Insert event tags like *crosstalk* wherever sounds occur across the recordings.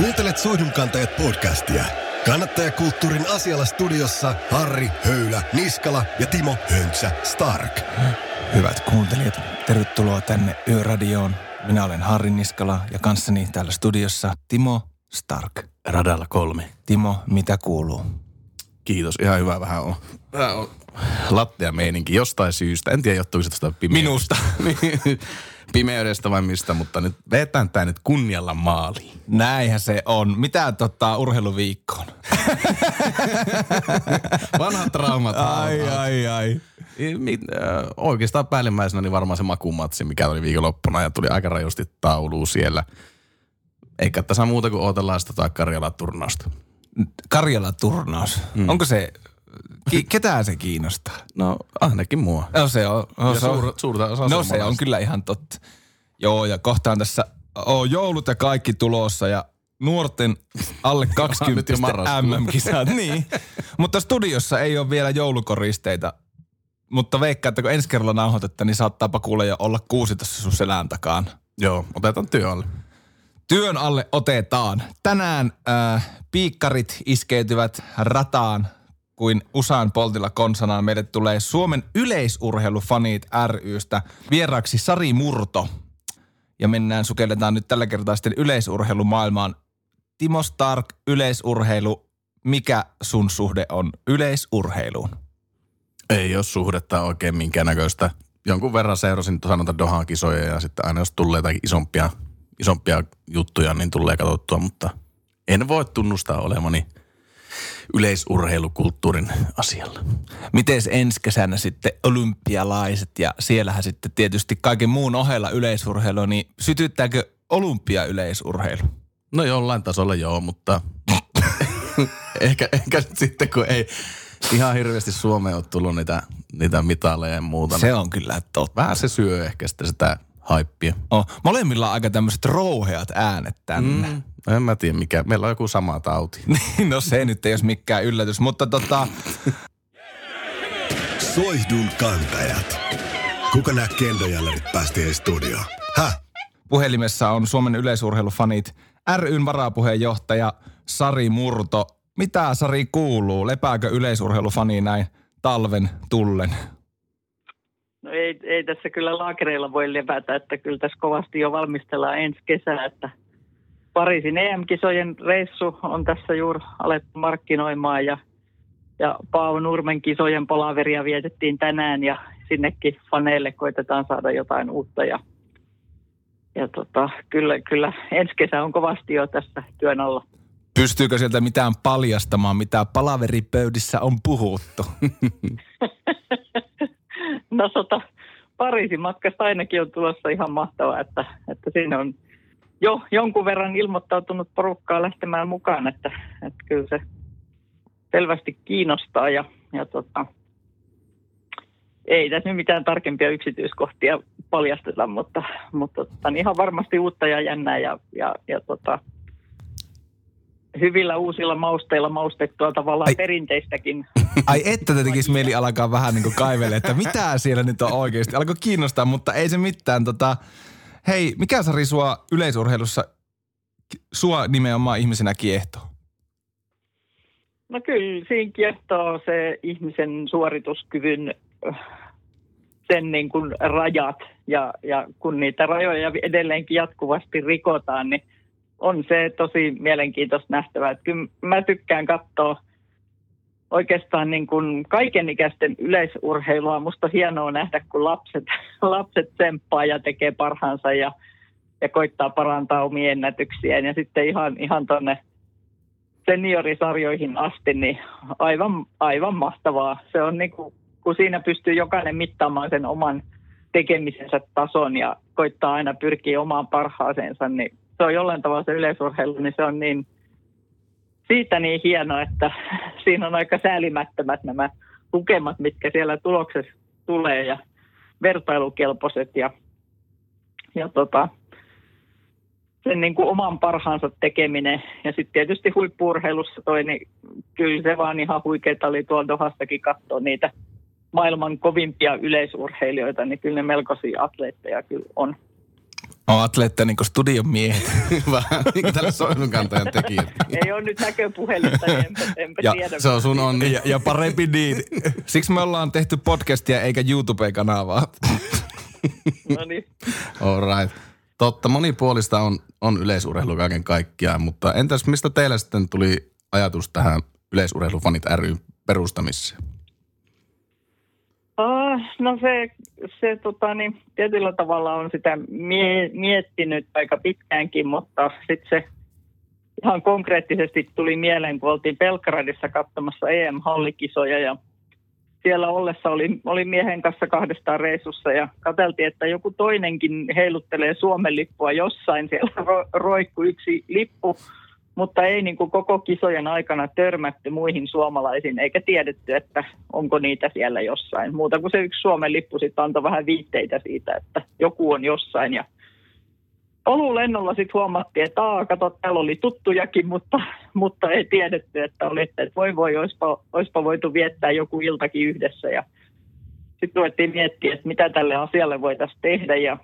Kuuntelet Soihdunkantajat podcastia. Kannattajakulttuurin asialla studiossa Harri Höylä, Niskala ja Timo Höntsä Stark. Hyvät kuuntelijat, tervetuloa tänne Yöradioon. Minä olen Harri Niskala ja kanssani täällä studiossa Timo Stark. Radalla kolme. Timo, mitä kuuluu? Kiitos, ihan hyvä vähän on. Vähän on lattia meininki jostain syystä. En tiedä, johtuuko se tuosta pimeydestä. Minusta. *laughs* pimeydestä vai mistä, mutta nyt vetään tää nyt kunnialla maaliin. Näinhän se on. Mitä tota urheiluviikkoon? *laughs* Vanhat traumat. ai, ai, ai. Mit, äh, oikeastaan päällimmäisenä niin varmaan se makumatsi, mikä oli viikonloppuna ja tuli aika rajusti tauluun siellä. Eikä tässä muuta kuin odotellaan sitä tai Karjala-turnausta. Karjala-turnaus. Mm. Onko se, ki, ketään se kiinnostaa? No ainakin mua. No se on. No, Ja se on, suur, suurta osaa no se on kyllä ihan totta. Joo, ja kohtaan tässä on joulut ja kaikki tulossa ja nuorten alle *laughs* Nyt jo 20 marraskuu. MM-kisat. *laughs* niin. Mutta studiossa ei ole vielä joulukoristeita. Mutta veikkaa, että kun ensi kerralla nauhoitetta, niin saattaapa kuule jo olla 16 sun selän takaan. Joo, otetaan työ alle. Työn alle otetaan. Tänään äh, piikkarit iskeytyvät rataan kuin Usain poltilla konsanaan. Meille tulee Suomen yleisurheilufanit rystä vieraaksi Sari Murto. Ja mennään, sukelletaan nyt tällä kertaa sitten yleisurheilumaailmaan. Timo Stark, yleisurheilu. Mikä sun suhde on yleisurheiluun? Ei ole suhdetta oikein minkäännäköistä. Jonkun verran seurasin sanotaan Dohan kisoja ja sitten aina jos tulee jotakin isompia, isompia juttuja, niin tulee katsottua, mutta en voi tunnustaa olevani yleisurheilukulttuurin asialla. Miten ensi kesänä sitten olympialaiset ja siellähän sitten tietysti kaiken muun ohella yleisurheilu, niin sytyttääkö olympiayleisurheilu? No jollain tasolla joo, mutta *laughs* ehkä, ehkä nyt sitten kun ei ihan hirveästi Suomeen ole tullut niitä, niitä mitaleja ja muuta. Se niin on kyllä totta. Vähän se syö ehkä sitten sitä haippia. Oh, molemmilla on aika tämmöiset rouheat äänet tänne. Mm, en mä tiedä mikä. Meillä on joku sama tauti. Mm. *laughs* no se nyt ei olisi mikään yllätys, mutta tota, Soihdun kantajat. Kuka nämä kendojällerit päästi studioon? Häh? puhelimessa on Suomen yleisurheilufanit ryn varapuheenjohtaja Sari Murto. Mitä Sari kuuluu? Lepääkö yleisurheilufani näin talven tullen? No ei, ei tässä kyllä laakereilla voi levätä, että kyllä tässä kovasti jo valmistellaan ensi kesää, että Pariisin EM-kisojen reissu on tässä juuri alettu markkinoimaan ja, ja Paavo Nurmen kisojen palaveria vietettiin tänään ja sinnekin faneille koitetaan saada jotain uutta ja, ja tota, kyllä, kyllä ensi kesä on kovasti jo tässä työn alla. Pystyykö sieltä mitään paljastamaan, mitä palaveripöydissä on puhuttu? *laughs* No tota, Pariisin matkasta ainakin on tulossa ihan mahtavaa, että, että siinä on jo jonkun verran ilmoittautunut porukkaa lähtemään mukaan, että, että kyllä se selvästi kiinnostaa ja, ja tota, ei tässä nyt mitään tarkempia yksityiskohtia paljasteta, mutta, mutta tota, niin ihan varmasti uutta ja jännää ja, ja, ja tota, hyvillä uusilla mausteilla maustettua tavallaan Ai. Perinteistäkin Ai että te tekisi mieli alkaa vähän niin kuin kaivelle, että mitä siellä nyt on oikeasti. Alkoi kiinnostaa, mutta ei se mitään. Tota, hei, mikä Sari sua yleisurheilussa, sua nimenomaan ihmisenä kiehtoo? No kyllä, siinä kiehtoo se ihmisen suorituskyvyn äh, sen niin kuin rajat ja, ja kun niitä rajoja edelleenkin jatkuvasti rikotaan, niin on se tosi mielenkiintoista nähtävää. Että kyllä mä tykkään katsoa oikeastaan niin kuin kaikenikäisten yleisurheilua. Musta on hienoa nähdä, kun lapset, *laughs* lapset tsemppaa ja tekee parhaansa ja, ja koittaa parantaa omia ennätyksiään. Ja sitten ihan, ihan tuonne seniorisarjoihin asti, niin aivan, aivan mahtavaa. Se on niin kuin, kun siinä pystyy jokainen mittaamaan sen oman tekemisensä tason ja koittaa aina pyrkiä omaan parhaaseensa, niin se on jollain tavalla se yleisurheilu, niin se on niin, siitä niin hieno, että *laughs* siinä on aika säälimättömät nämä lukemat, mitkä siellä tuloksessa tulee ja vertailukelpoiset ja, ja tota, sen niin kuin oman parhaansa tekeminen. Ja sitten tietysti huippuurheilussa toi, niin kyllä se vaan ihan huikeeta oli tuolla Dohastakin katsoa niitä maailman kovimpia yleisurheilijoita, niin kyllä ne melkoisia atleetteja kyllä on. On atleetteja niin kuin studion miehet. *laughs* Vähän niin kuin tällä soinnunkantajan tekijät. Ei ole nyt näköpuhelinta, niin enpä, enpä Ja tiedä. Se on sun onni. Ja, ja parempi niin. Siksi me ollaan tehty podcastia eikä YouTube-kanavaa. *laughs* No niin. All right. Totta, monipuolista on, on yleisurheilu kaiken kaikkiaan, mutta entäs mistä teillä sitten tuli ajatus tähän yleisurheilufanit ry perustamiseen? No se, se tota, niin, tietyllä tavalla on sitä mie- miettinyt aika pitkäänkin, mutta sitten se ihan konkreettisesti tuli mieleen, kun oltiin Belgradissa katsomassa EM-hallikisoja ja siellä ollessa oli, oli miehen kanssa kahdestaan reissussa ja katseltiin, että joku toinenkin heiluttelee Suomen lippua jossain. Siellä ro, roikku yksi lippu, mutta ei niin kuin koko kisojen aikana törmätty muihin suomalaisiin, eikä tiedetty, että onko niitä siellä jossain. Muuta kuin se yksi Suomen lippu sitten antoi vähän viitteitä siitä, että joku on jossain. Ja lennolla sitten huomattiin, että Aa, kato, täällä oli tuttujakin, mutta, mutta ei tiedetty, että oli, että voi voi, olisipa, olisipa voitu viettää joku iltakin yhdessä. Ja sitten ruvettiin miettiä, että mitä tälle asialle voitaisiin tehdä. Ja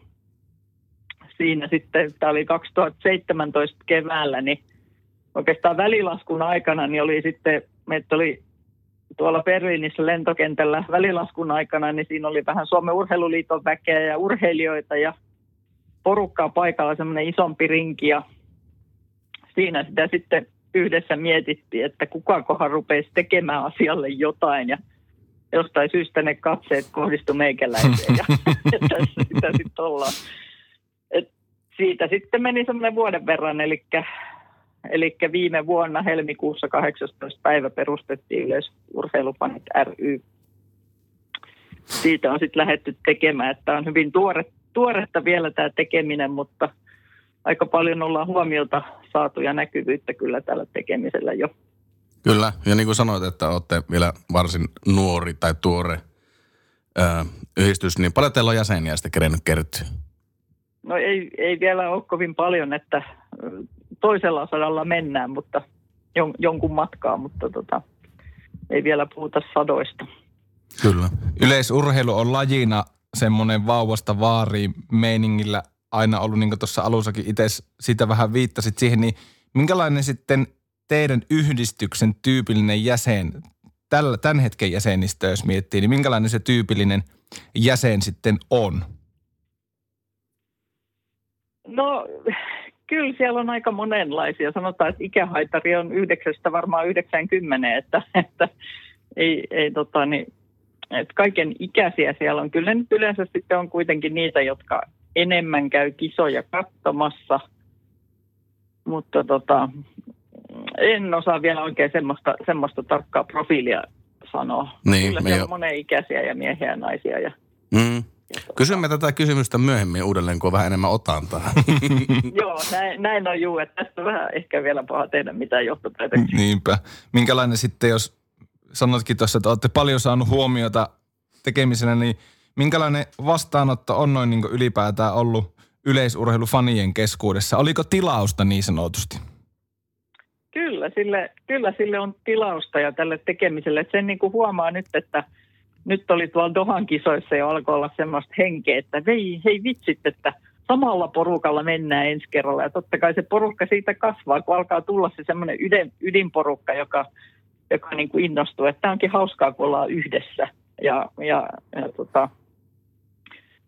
siinä sitten, tämä oli 2017 keväällä, niin oikeastaan välilaskun aikana niin oli sitten, meitä oli tuolla Berliinissä lentokentällä välilaskun aikana, niin siinä oli vähän Suomen urheiluliiton väkeä ja urheilijoita ja porukkaa paikalla, semmoinen isompi rinki ja siinä sitä sitten yhdessä mietittiin, että kukakohan rupeisi tekemään asialle jotain ja jostain syystä ne katseet kohdistu meikäläiseen ja *laughs* tässä sitä sitten ollaan. Et siitä sitten meni semmoinen vuoden verran, eli Eli viime vuonna helmikuussa 18. päivä perustettiin yleisurheilupanit ry. Siitä on sitten lähdetty tekemään, että on hyvin tuore, tuoretta vielä tämä tekeminen, mutta aika paljon ollaan huomiota saatu ja näkyvyyttä kyllä tällä tekemisellä jo. Kyllä, ja niin kuin sanoit, että olette vielä varsin nuori tai tuore ö, yhdistys, niin paljon teillä on jäseniä sitten kerennyt kertyä? No ei, ei vielä ole kovin paljon, että toisella sadalla mennään, mutta jon, jonkun matkaa, mutta tota, ei vielä puhuta sadoista. Kyllä. Yleisurheilu on lajina semmoinen vauvasta vaariin meiningillä aina ollut, niin kuin tuossa alussakin itse sitä vähän viittasit siihen, niin minkälainen sitten teidän yhdistyksen tyypillinen jäsen, tällä, tämän hetken jäsenistö, jos miettii, niin minkälainen se tyypillinen jäsen sitten on? No kyllä siellä on aika monenlaisia. Sanotaan, että ikähaitari on yhdeksästä varmaan 90, että, että ei, ei tota, niin, että kaiken ikäisiä siellä on. Kyllä nyt yleensä sitten on kuitenkin niitä, jotka enemmän käy kisoja katsomassa, mutta tota, en osaa vielä oikein semmoista, semmoista tarkkaa profiilia sanoa. Niin, Kyllä siellä jo- on monenikäisiä ja miehiä ja naisia. Ja, Mm. Kysymme tätä kysymystä myöhemmin uudelleen, kun on vähän enemmän otantaa. *laughs* joo, näin, näin on juu, että tästä on vähän ehkä vielä paha tehdä mitään johtopäätöksiä. Niinpä. Minkälainen sitten, jos sanotkin tuossa, että olette paljon saanut huomiota tekemisenä, niin minkälainen vastaanotto on noin niin ylipäätään ollut yleisurheilufanien keskuudessa? Oliko tilausta niin sanotusti? Kyllä sille, kyllä sille on tilausta ja tälle tekemiselle. Et sen niin kuin huomaa nyt, että nyt oli tuolla Dohan kisoissa ja alkoi olla semmoista henkeä, että hei, hei vitsit, että samalla porukalla mennään ensi kerralla. Ja totta kai se porukka siitä kasvaa, kun alkaa tulla se semmoinen ydin, ydinporukka, joka, joka niin kuin innostuu. Että tämä onkin hauskaa, kun ollaan yhdessä. Ja, ja, ja tota,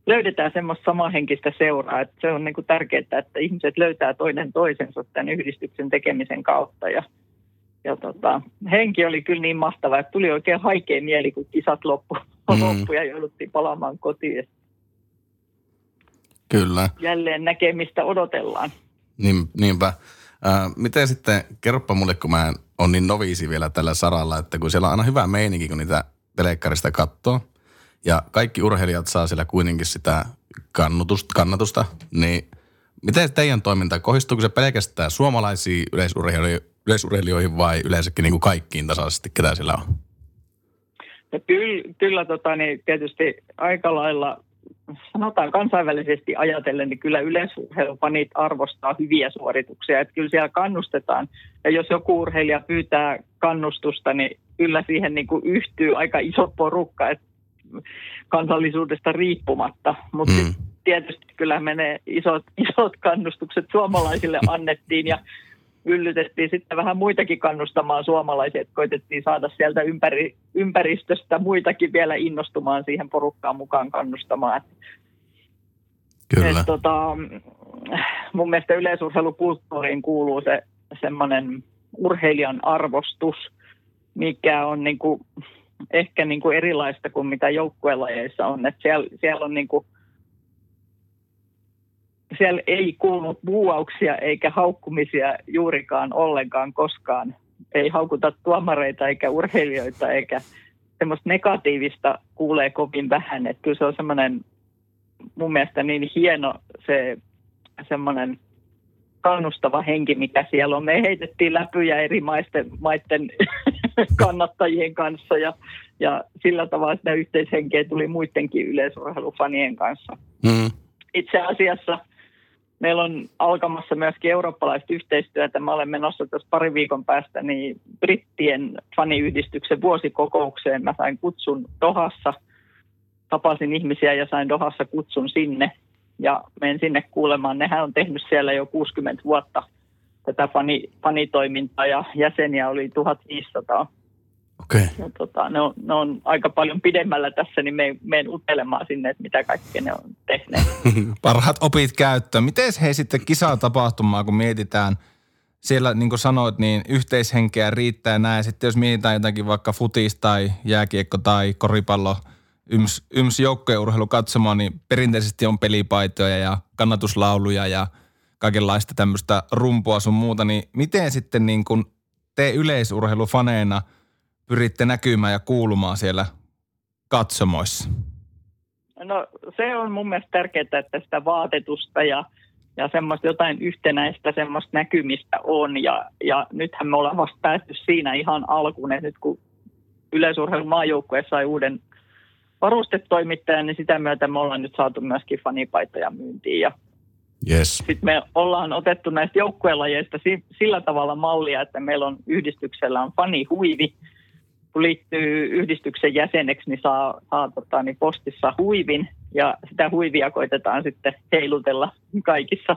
löydetään semmoista samanhenkistä seuraa. Että se on niin kuin tärkeää, että ihmiset löytää toinen toisensa tämän yhdistyksen tekemisen kautta. Ja, ja tota, henki oli kyllä niin mahtava, että tuli oikein haikea mieli, kun kisat loppu, Mm. loppu ja jouduttiin palaamaan kotiin. Kyllä, Jälleen näkemistä odotellaan. niin, niinpä. Äh, miten sitten, kerropa mulle, kun mä on niin noviisi vielä tällä saralla, että kun siellä on aina hyvä meininki, kun niitä telekkarista katsoo, ja kaikki urheilijat saa siellä kuitenkin sitä kannatusta, kannatusta niin Miten teidän toiminta, kohdistuuko se pelkästään suomalaisiin yleisurheilijoihin, yleisurheilijoihin vai yleensäkin niin kuin kaikkiin tasaisesti, ketä siellä on? Ja kyllä, kyllä tota, niin tietysti aika lailla, sanotaan kansainvälisesti ajatellen, niin kyllä yleisurheilufanit arvostaa hyviä suorituksia. Että kyllä siellä kannustetaan. Ja jos joku urheilija pyytää kannustusta, niin kyllä siihen niin kuin yhtyy aika iso porukka, että kansallisuudesta riippumatta. Mutta mm. tietysti kyllä menee isot, isot kannustukset suomalaisille annettiin ja yllytettiin sitten vähän muitakin kannustamaan suomalaisia, että koitettiin saada sieltä ympäri, ympäristöstä muitakin vielä innostumaan siihen porukkaan mukaan kannustamaan. Kyllä. Et, tota, mun mielestä yleisurheilukulttuuriin kuuluu se semmoinen urheilijan arvostus, mikä on niinku, ehkä niinku erilaista kuin mitä joukkuelajeissa on. Et siellä, siellä on niinku, siellä ei kuulu buuauksia eikä haukkumisia juurikaan ollenkaan koskaan. Ei haukuta tuomareita eikä urheilijoita eikä semmoista negatiivista kuulee kovin vähän. Että kyllä se on semmoinen mun mielestä niin hieno se semmoinen kannustava henki, mikä siellä on. Me heitettiin läpyjä eri maisten, maiden *laughs* kannattajien kanssa ja, ja sillä tavalla sitä yhteishenkeä tuli muidenkin yleisurheilufanien kanssa. Mm. Itse asiassa – meillä on alkamassa myöskin eurooppalaista yhteistyötä. Mä olen menossa tässä pari viikon päästä niin brittien faniyhdistyksen vuosikokoukseen. Mä sain kutsun Dohassa. Tapasin ihmisiä ja sain Dohassa kutsun sinne. Ja menen sinne kuulemaan. Nehän on tehnyt siellä jo 60 vuotta tätä fani, fanitoimintaa ja jäseniä oli 1500. Okay. Ja tota, ne, on, ne on aika paljon pidemmällä tässä, niin me menen utelemaan sinne, että mitä kaikkea ne on tehneet. *laughs* Parhaat opit käyttöön. Miten he sitten kisaa tapahtumaa, kun mietitään, siellä niin kuin sanoit, niin yhteishenkeä riittää näin. Sitten jos mietitään jotakin vaikka futis tai jääkiekko tai koripallo, yms, yms joukkojen katsomaan, niin perinteisesti on pelipaitoja ja kannatuslauluja ja kaikenlaista tämmöistä rumpua sun muuta. Niin miten sitten niin kuin te yleisurheilufaneina – pyritte näkymään ja kuulumaan siellä katsomoissa? No se on mun mielestä tärkeää, että sitä vaatetusta ja, ja semmoista jotain yhtenäistä semmoista näkymistä on. Ja, ja nythän me ollaan vasta päästy siinä ihan alkuun, että nyt kun yleisurheilun maajoukkue sai uuden varustetoimittajan, niin sitä myötä me ollaan nyt saatu myöskin fanipaitoja myyntiin. Ja yes. Sitten me ollaan otettu näistä joukkuelajeista sillä tavalla mallia, että meillä on yhdistyksellä on fanihuivi, kun liittyy yhdistyksen jäseneksi, niin saa, saa tota, niin postissa huivin ja sitä huivia koitetaan sitten heilutella kaikissa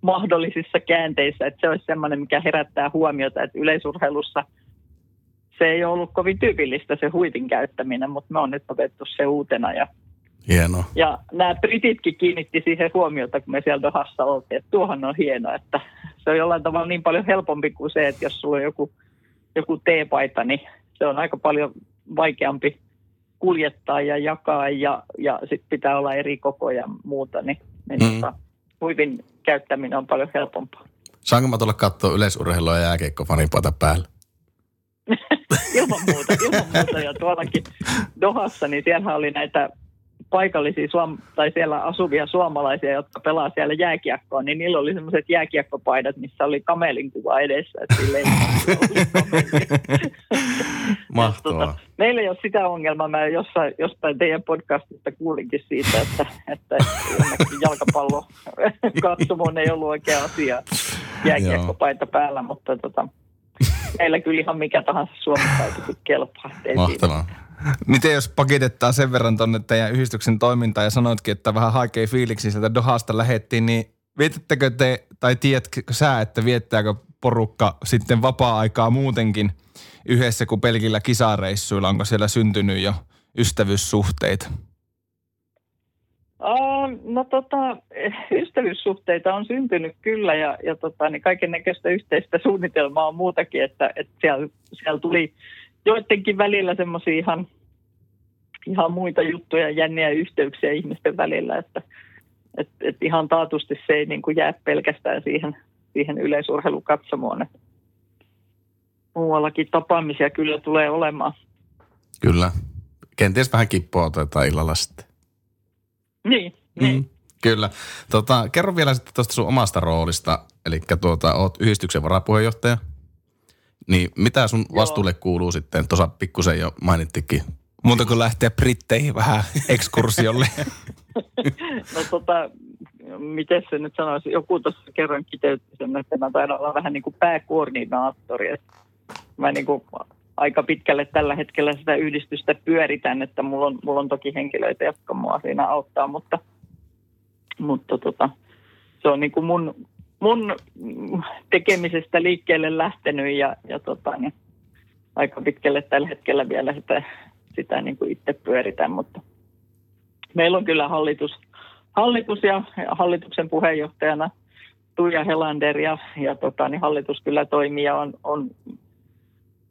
mahdollisissa käänteissä. Että se olisi sellainen, mikä herättää huomiota, että yleisurheilussa se ei ollut kovin tyypillistä se huivin käyttäminen, mutta me on nyt otettu se uutena ja Hieno. Ja nämä brititkin kiinnitti siihen huomiota, kun me siellä Dohassa oltiin, että tuohon on hieno, että se on jollain tavalla niin paljon helpompi kuin se, että jos sulla on joku, joku teepaita, niin se on aika paljon vaikeampi kuljettaa ja jakaa ja, ja sitten pitää olla eri koko ja muuta, niin, niin mm. tota, huivin käyttäminen on paljon helpompaa. Saanko mä tulla katsoa yleisurheilua ja jääkeikko-fanipaita päällä? *laughs* ilman muuta, ilman muuta. Ja tuollakin Dohassa, niin siellä oli näitä paikallisia suom- tai siellä asuvia suomalaisia, jotka pelaa siellä jääkiekkoa, niin niillä oli semmoiset jääkiekkopaidat, missä oli kamelin kuva edessä. Että ei *laughs* Mahtavaa. Tota, meillä ei ole sitä ongelmaa. Mä jossain, jostain teidän podcastista kuulinkin siitä, että, että jalkapallo *laughs* katsomoon ei ollut oikea asia jääkiekkopaita päällä, mutta tota, meillä kyllä ihan mikä tahansa Suomen kelpaa. Mahtavaa. Miten jos paketettaa sen verran tuonne teidän yhdistyksen toimintaan ja sanoitkin, että vähän haikei fiiliksi sieltä Dohasta lähettiin, niin vietettekö te, tai tiedätkö sä, että viettääkö porukka sitten vapaa-aikaa muutenkin yhdessä kuin pelkillä kisareissuilla? Onko siellä syntynyt jo ystävyyssuhteita? No tota, ystävyyssuhteita on syntynyt kyllä ja, ja tota, niin kaiken näköistä yhteistä suunnitelmaa on muutakin, että, että siellä, siellä tuli joidenkin välillä semmoisia ihan, ihan muita juttuja, jänniä yhteyksiä ihmisten välillä, että et, et ihan taatusti se ei niin kuin jää pelkästään siihen, siihen yleisurheilukatsomoon. Että muuallakin tapaamisia kyllä tulee olemaan. Kyllä. Kenties vähän kippoa otetaan illalla sitten. Niin, niin. Mm. Kyllä. Tota, kerro vielä sitten tuosta sun omasta roolista. Eli tuota, oot yhdistyksen varapuheenjohtaja. Niin mitä sun vastuulle kuuluu sitten? Tuossa pikkusen jo mainittikin. Muuta kuin lähteä Britteihin vähän ekskursiolle. *laughs* no tota, miten se nyt sanoisi, joku tuossa kerran kiteytti sen, että mä taidan olla vähän niin kuin pääkoordinaattori. Että mä niin kuin aika pitkälle tällä hetkellä sitä yhdistystä pyöritän, että mulla on, mulla on toki henkilöitä, jotka mua siinä auttaa, mutta, mutta tota, se on niin kuin mun, mun tekemisestä liikkeelle lähtenyt ja, ja tota, niin aika pitkälle tällä hetkellä vielä sitä, sitä niin kuin itse pyöritän, mutta meillä on kyllä hallitus, hallitus ja hallituksen puheenjohtajana Tuija Helander ja, ja tota, niin hallitus kyllä toimii ja on, on,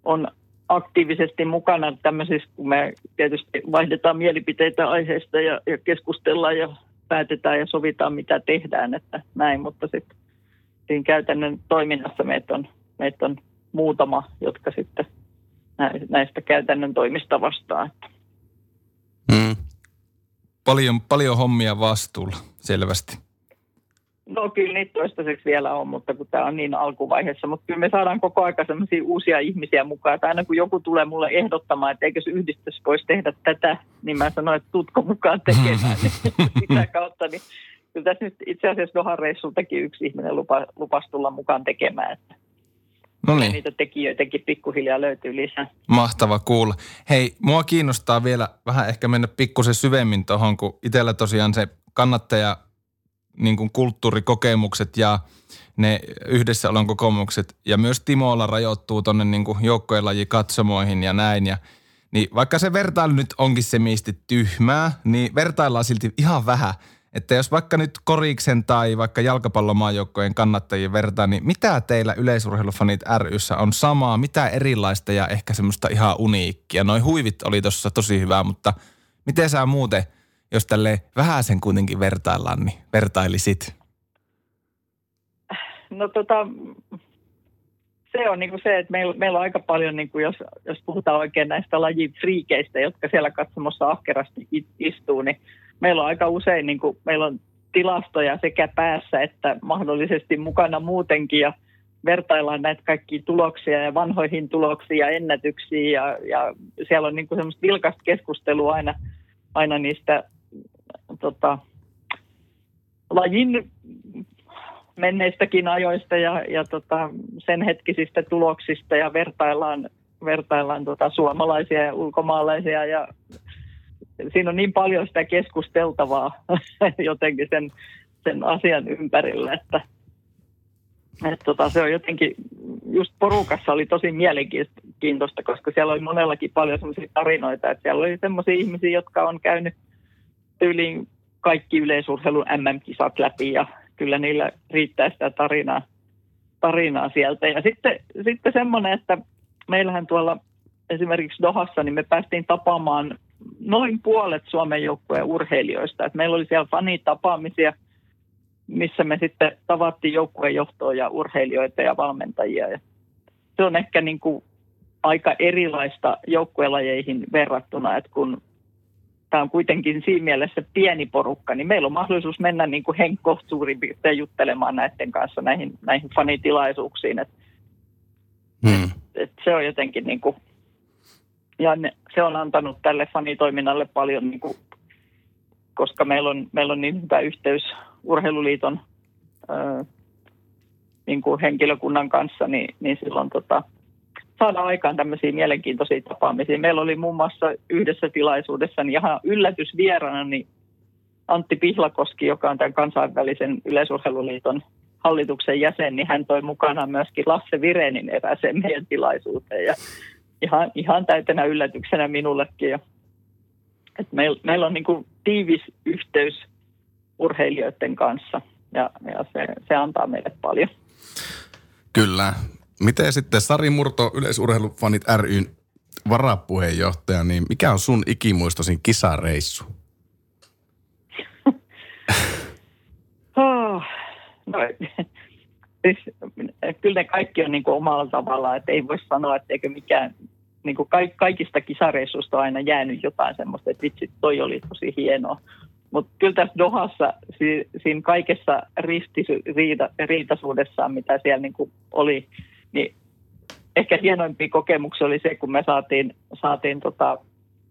on aktiivisesti mukana tämmöisissä, kun me tietysti vaihdetaan mielipiteitä aiheesta ja, ja keskustellaan ja päätetään ja sovitaan, mitä tehdään, että näin, mutta sitten siinä käytännön toiminnassa meitä on, meitä on muutama, jotka sitten näistä käytännön toimista vastaa. Mm. Paljon, paljon hommia vastuulla, selvästi. No kyllä niitä toistaiseksi vielä on, mutta kun tämä on niin alkuvaiheessa. Mutta kyllä me saadaan koko ajan sellaisia uusia ihmisiä mukaan. Että aina kun joku tulee mulle ehdottamaan, että eikö se yhdistys voisi tehdä tätä, niin mä sanoin, että tutko mukaan tekemään. *laughs* niin sitä kautta, niin kyllä tässä nyt itse asiassa Dohan reissultakin yksi ihminen lupa, lupasi tulla mukaan tekemään. Että No niin. Niitä tekijöitäkin pikkuhiljaa löytyy lisää. Mahtava kuulla. Hei, mua kiinnostaa vielä vähän ehkä mennä pikkusen syvemmin tuohon, kun itsellä tosiaan se kannattaja niin kuin kulttuurikokemukset ja ne yhdessäolon kokemukset ja myös Timolla rajoittuu tuonne niin joukkojen katsomoihin ja näin. Ja, niin vaikka se vertailu nyt onkin se miisti tyhmää, niin vertaillaan silti ihan vähän – että jos vaikka nyt Koriksen tai vaikka jalkapallomaajoukkojen kannattajien vertaa, niin mitä teillä yleisurheilufanit ryssä on samaa, mitä erilaista ja ehkä semmoista ihan uniikkia? Noin huivit oli tuossa tosi hyvä, mutta miten sä muuten, jos tälle vähän sen kuitenkin vertaillaan, niin vertailisit? No tota, se on niin se, että meillä, meillä on aika paljon, niin kuin jos, jos puhutaan oikein näistä lajin friikeistä, jotka siellä katsomossa ahkerasti istuu, niin meillä on aika usein, niin kuin, meillä on tilastoja sekä päässä että mahdollisesti mukana muutenkin ja vertaillaan näitä kaikkia tuloksia ja vanhoihin tuloksiin ja ennätyksiin ja, ja siellä on niin kuin semmoista vilkasta keskustelua aina, aina niistä tota, lajin menneistäkin ajoista ja, ja tota, sen hetkisistä tuloksista ja vertaillaan, vertaillaan tota suomalaisia ja ulkomaalaisia ja siinä on niin paljon sitä keskusteltavaa *laughs* jotenkin sen, sen asian ympärillä, että, että tota, se on jotenkin, just porukassa oli tosi mielenkiintoista, koska siellä oli monellakin paljon sellaisia tarinoita, että siellä oli sellaisia ihmisiä, jotka on käynyt yli kaikki yleisurheilun MM-kisat läpi ja kyllä niillä riittää sitä tarinaa, tarinaa sieltä. Ja sitten, sitten semmoinen, että meillähän tuolla esimerkiksi Dohassa, niin me päästiin tapaamaan noin puolet Suomen joukkueen urheilijoista. Et meillä oli siellä fanitapaamisia, missä me sitten tavattiin joukkueen johtoa ja urheilijoita ja valmentajia. Ja se on ehkä niin kuin aika erilaista joukkuelajeihin verrattuna, että kun tämä on kuitenkin siinä mielessä pieni porukka, niin meillä on mahdollisuus mennä niin kuin Henkko suurin piirtein juttelemaan näiden kanssa näihin, näihin fanitilaisuuksiin. Et, hmm. et, et se on jotenkin niin kuin ja ne, se on antanut tälle fanitoiminnalle paljon, niin kuin, koska meillä on, meillä on niin hyvä yhteys Urheiluliiton ö, niin kuin henkilökunnan kanssa, niin, niin silloin tota, saadaan aikaan tämmöisiä mielenkiintoisia tapaamisia. Meillä oli muun muassa yhdessä tilaisuudessa niin ihan yllätysvierana niin Antti Pihlakoski, joka on tämän kansainvälisen yleisurheiluliiton hallituksen jäsen, niin hän toi mukana myöskin Lasse Virenin eräseen meidän tilaisuuteen. Ja ihan, ihan täytenä yllätyksenä minullekin. Ja, että meil, meillä on niin kuin tiivis yhteys urheilijoiden kanssa ja, ja se, se antaa meille paljon. Kyllä. Miten sitten Sari Murto, yleisurheilufanit ryn varapuheenjohtaja, niin mikä on sun ikimuistoisin kisareissu? *laughs* oh, no, siis, *laughs* kyllä ne kaikki on niin kuin omalla tavallaan, että ei voi sanoa, että eikö mikään, niin kuin kaikista kisareissuista on aina jäänyt jotain semmoista, että vitsi, toi oli tosi hienoa. Mutta kyllä tässä Dohassa, si, siinä kaikessa ristiriitaisuudessaan, mitä siellä niin kuin oli, niin ehkä hienoimpia kokemuksia oli se, kun me saatiin, saatiin tota,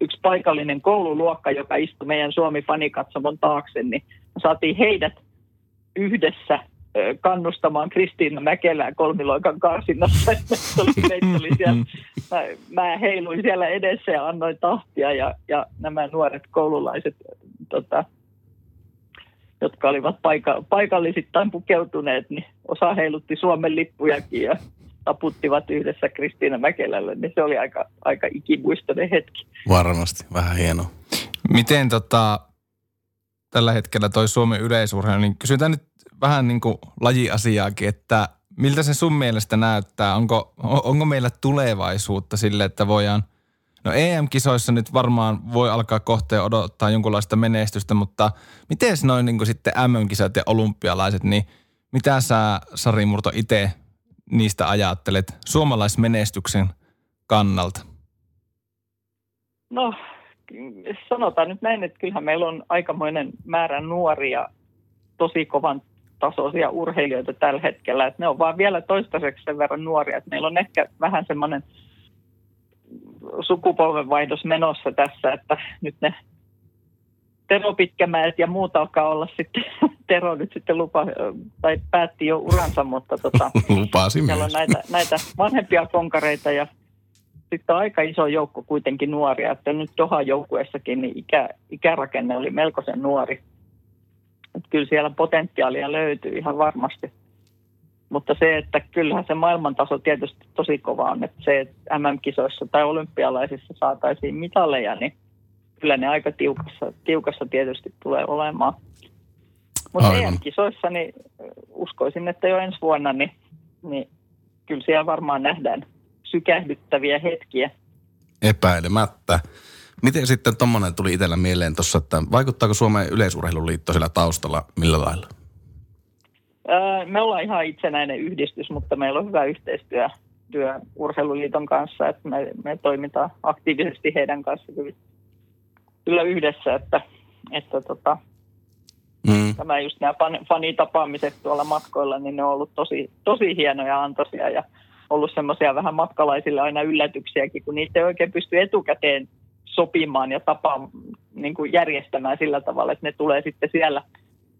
yksi paikallinen koululuokka, joka istui meidän Suomi-fanikatsomon taakse, niin saatiin heidät yhdessä kannustamaan Kristiina Mäkelää kolmiloikan karsinnassa. *laughs* oli siellä, mä, mä heiluin siellä edessä ja annoin tahtia ja, ja nämä nuoret koululaiset, tota, jotka olivat paika, paikallisittain pukeutuneet, niin osa heilutti Suomen lippujakin ja taputtivat yhdessä Kristiina Mäkelälle, niin se oli aika, aika ikimuistoinen hetki. Varmasti, vähän hieno. Miten tota, tällä hetkellä toi Suomen yleisurheilu, niin kysytään nyt vähän niin kuin lajiasiaakin, että miltä se sun mielestä näyttää? Onko, onko meillä tulevaisuutta sille, että voidaan, no EM-kisoissa nyt varmaan voi alkaa kohteen odottaa jonkunlaista menestystä, mutta miten noin niin kuin sitten MM-kisat ja olympialaiset, niin mitä sä Sari Murto itse niistä ajattelet suomalaismenestyksen kannalta? No sanotaan nyt näin, että kyllähän meillä on aikamoinen määrä nuoria, tosi kovan tasoisia urheilijoita tällä hetkellä. Että ne on vaan vielä toistaiseksi sen verran nuoria, että meillä on ehkä vähän semmoinen sukupolvenvaihdos menossa tässä, että nyt ne Tero Pitkämäet ja muut alkaa olla sitten, *laughs* Tero nyt sitten lupa, tai päätti jo uransa, mutta tota, *laughs* Lupasi siellä on näitä, näitä vanhempia konkareita ja sitten aika iso joukko kuitenkin nuoria, että nyt Doha joukkueessakin niin ikä, ikärakenne oli melkoisen nuori. Että kyllä siellä potentiaalia löytyy ihan varmasti. Mutta se, että kyllähän se maailmantaso tietysti tosi kova on, että se, että MM-kisoissa tai olympialaisissa saataisiin mitaleja, niin kyllä ne aika tiukassa, tiukassa tietysti tulee olemaan. Mutta EM-kisoissa niin uskoisin, että jo ensi vuonna niin, niin kyllä siellä varmaan nähdään sykähdyttäviä hetkiä. Epäilemättä. Miten sitten tuommoinen tuli itsellä mieleen tuossa, että vaikuttaako Suomen yleisurheiluliitto sillä taustalla millä lailla? Me ollaan ihan itsenäinen yhdistys, mutta meillä on hyvä yhteistyö työ Urheiluliiton kanssa, että me, me toimitaan aktiivisesti heidän kanssa kyllä yhdessä, että, että tota, mm. tämä just nämä fanitapaamiset tuolla matkoilla, niin ne on ollut tosi, tosi hienoja antoisia ja ollut semmoisia vähän matkalaisille aina yllätyksiäkin, kun niitä ei oikein pysty etukäteen sopimaan ja tapaan niin kuin järjestämään sillä tavalla, että ne tulee sitten siellä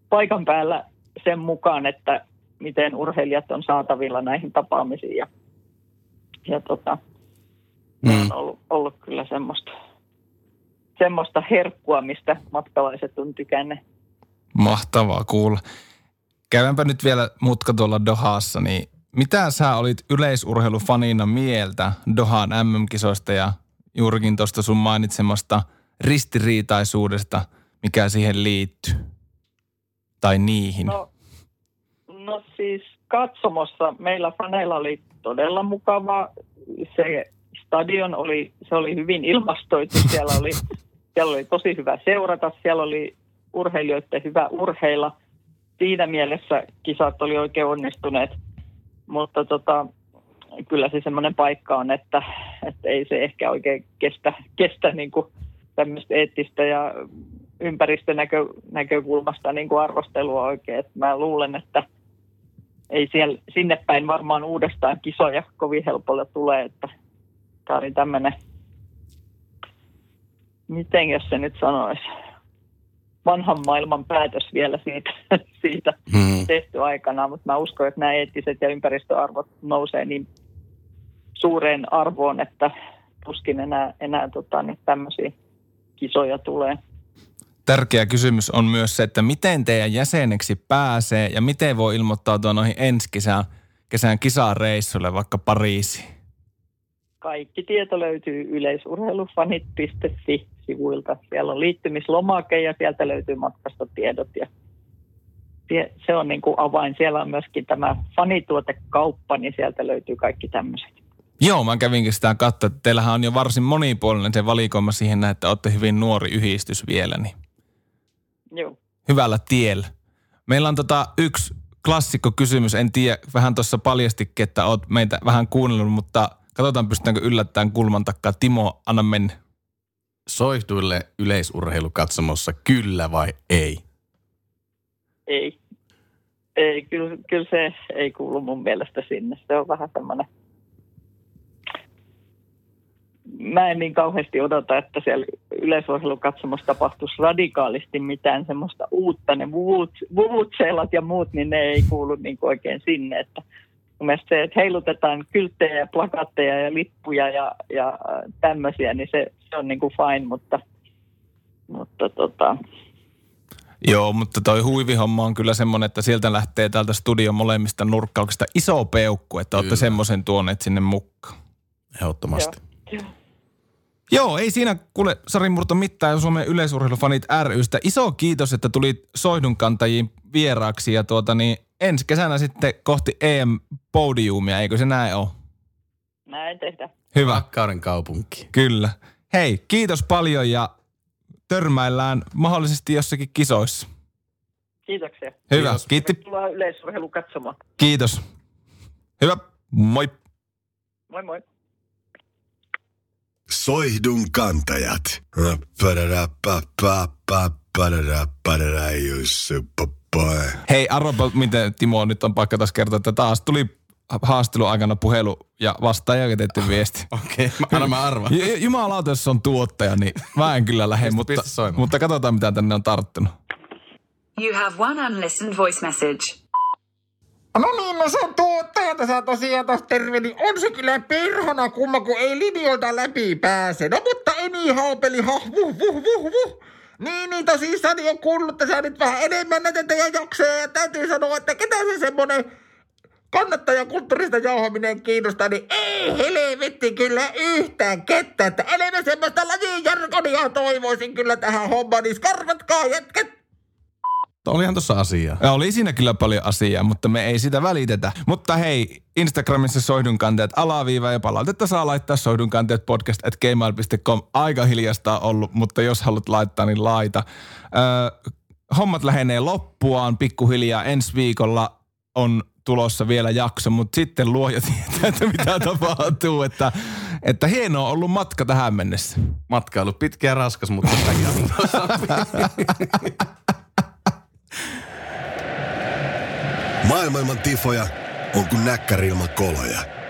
paikan päällä sen mukaan, että miten urheilijat on saatavilla näihin tapaamisiin. Ja, ja tota, mm. on ollut, ollut kyllä semmoista, semmoista herkkua, mistä matkalaiset on tykänneet. Mahtavaa kuulla. Käydäänpä nyt vielä mutka tuolla Dohassa, niin mitä sä olit yleisurheilufanina mieltä Dohan MM-kisoista ja juurikin tuosta sun mainitsemasta ristiriitaisuudesta, mikä siihen liittyy? Tai niihin? No, no siis katsomossa meillä faneilla oli todella mukava. Se stadion oli, se oli hyvin ilmastoitu. Siellä oli, *laughs* siellä oli tosi hyvä seurata. Siellä oli urheilijoiden hyvä urheilla. Siinä mielessä kisat oli oikein onnistuneet. Mutta tota, kyllä se semmoinen paikka on, että, että ei se ehkä oikein kestä, kestä niin kuin tämmöistä eettistä ja ympäristönäkökulmasta niin kuin arvostelua oikein. Että mä luulen, että ei siellä, sinne päin varmaan uudestaan kisoja kovin helpolla tulee, että tämä oli tämmöinen, miten jos se nyt sanoisi, vanhan maailman päätös vielä siitä, *laughs* siitä hmm. tehty aikana, mutta mä uskon, että nämä eettiset ja ympäristöarvot nousee niin suureen arvoon, että tuskin enää, enää tota, niin tämmöisiä kisoja tulee. Tärkeä kysymys on myös se, että miten teidän jäseneksi pääsee ja miten voi ilmoittautua noihin ensi kesän, kesän kisareissuille, vaikka Pariisiin? Kaikki tieto löytyy yleisurheilufanit.fi sivuilta. Siellä on liittymislomake ja sieltä löytyy matkastatiedot ja se on niin kuin avain. Siellä on myöskin tämä fanituotekauppa, niin sieltä löytyy kaikki tämmöiset. Joo, mä kävinkin sitä katsoa, että teillähän on jo varsin monipuolinen se valikoima siihen, että olette hyvin nuori yhdistys vielä, niin Joo. hyvällä tiellä. Meillä on tota yksi klassikko kysymys, en tiedä, vähän tuossa paljastikin, että oot meitä vähän kuunnellut, mutta katsotaan pystytäänkö yllättämään kulman takaa. Timo, anna mennä. Soihduille yleisurheilukatsomossa kyllä vai ei? Ei. Ei, kyllä, kyllä se ei kuulu mun mielestä sinne. Se on vähän semmoinen... Mä en niin kauheasti odota, että siellä yleisurheilukatsomossa tapahtuisi radikaalisti mitään semmoista uutta. Ne vuvut, vuvutselat ja muut, niin ne ei kuulu niin oikein sinne. Että mun mielestä se, että heilutetaan kylttejä ja plakatteja ja lippuja ja, ja tämmöisiä, niin se, se on niin kuin fine, mutta, mutta tota, Joo, mutta toi huivihomma on kyllä semmoinen, että sieltä lähtee täältä studion molemmista nurkkauksista iso peukku, että olette semmoisen tuoneet sinne mukaan. Ehdottomasti. joo. Joo, ei siinä kuule Sari Murto mitään Suomen yleisurheilufanit rystä. Iso kiitos, että tulit soihdunkantajiin vieraaksi ja tuota niin ensi kesänä sitten kohti EM-podiumia, eikö se näin ole? näin tehdään. Hyvä, Rakkauden kaupunki. kyllä. Hei, kiitos paljon ja törmäillään mahdollisesti jossakin kisoissa. Kiitoksia. Hyvä, Kiitos. kiitti, Tervetuloa yleisurheilu katsomaan. kiitos. Hyvä, moi. Moi moi. Soihdun kantajat. Hei, arvopa, miten Timo nyt on pakka taas kertoa, että taas tuli haastelun aikana puhelu ja vastaaja jätetty viesti. *laughs* Okei, okay, anna mä arvaan. J- Jumalauta, jos on tuottaja, niin mä en kyllä lähde, mutta, mutta katsotaan mitä tänne on tarttunut. You have one unlistened voice message. No niin, no se on tuottaja tässä tosiaan taas terve, niin on se kyllä perhana kumma, kun ei linjoilta läpi pääse. No mutta ei niin haapeli, ha, vuh, vuh, vuh, vuh. Niin, niin tosissaan niin on kuullut tässä nyt vähän enemmän näitä teidän jaksoja ja täytyy sanoa, että ketä se semmonen kannattajakulttuurista jauhaminen kiinnostaa, niin ei helvetti kyllä yhtään kettä, että enemmän semmoista lajijargonia toivoisin kyllä tähän hommaan, niin skarvatkaa jätket. Olihan tuossa asiaa. Ja oli siinä kyllä paljon asiaa, mutta me ei sitä välitetä. Mutta hei, Instagramissa soihdunkanteet alaviiva ja palautetta saa laittaa soihdunkanteet podcast at gmail.com. Aika hiljasta ollut, mutta jos haluat laittaa, niin laita. Öö, hommat lähenee loppuaan pikkuhiljaa. Ensi viikolla on tulossa vielä jakso, mutta sitten luoja tietää, että mitä *laughs* tapahtuu. Että, että hienoa on ollut matka tähän mennessä. Matka on ollut pitkä ja raskas, mutta on Maailman tifoja on kuin näkkäri ilman koloja.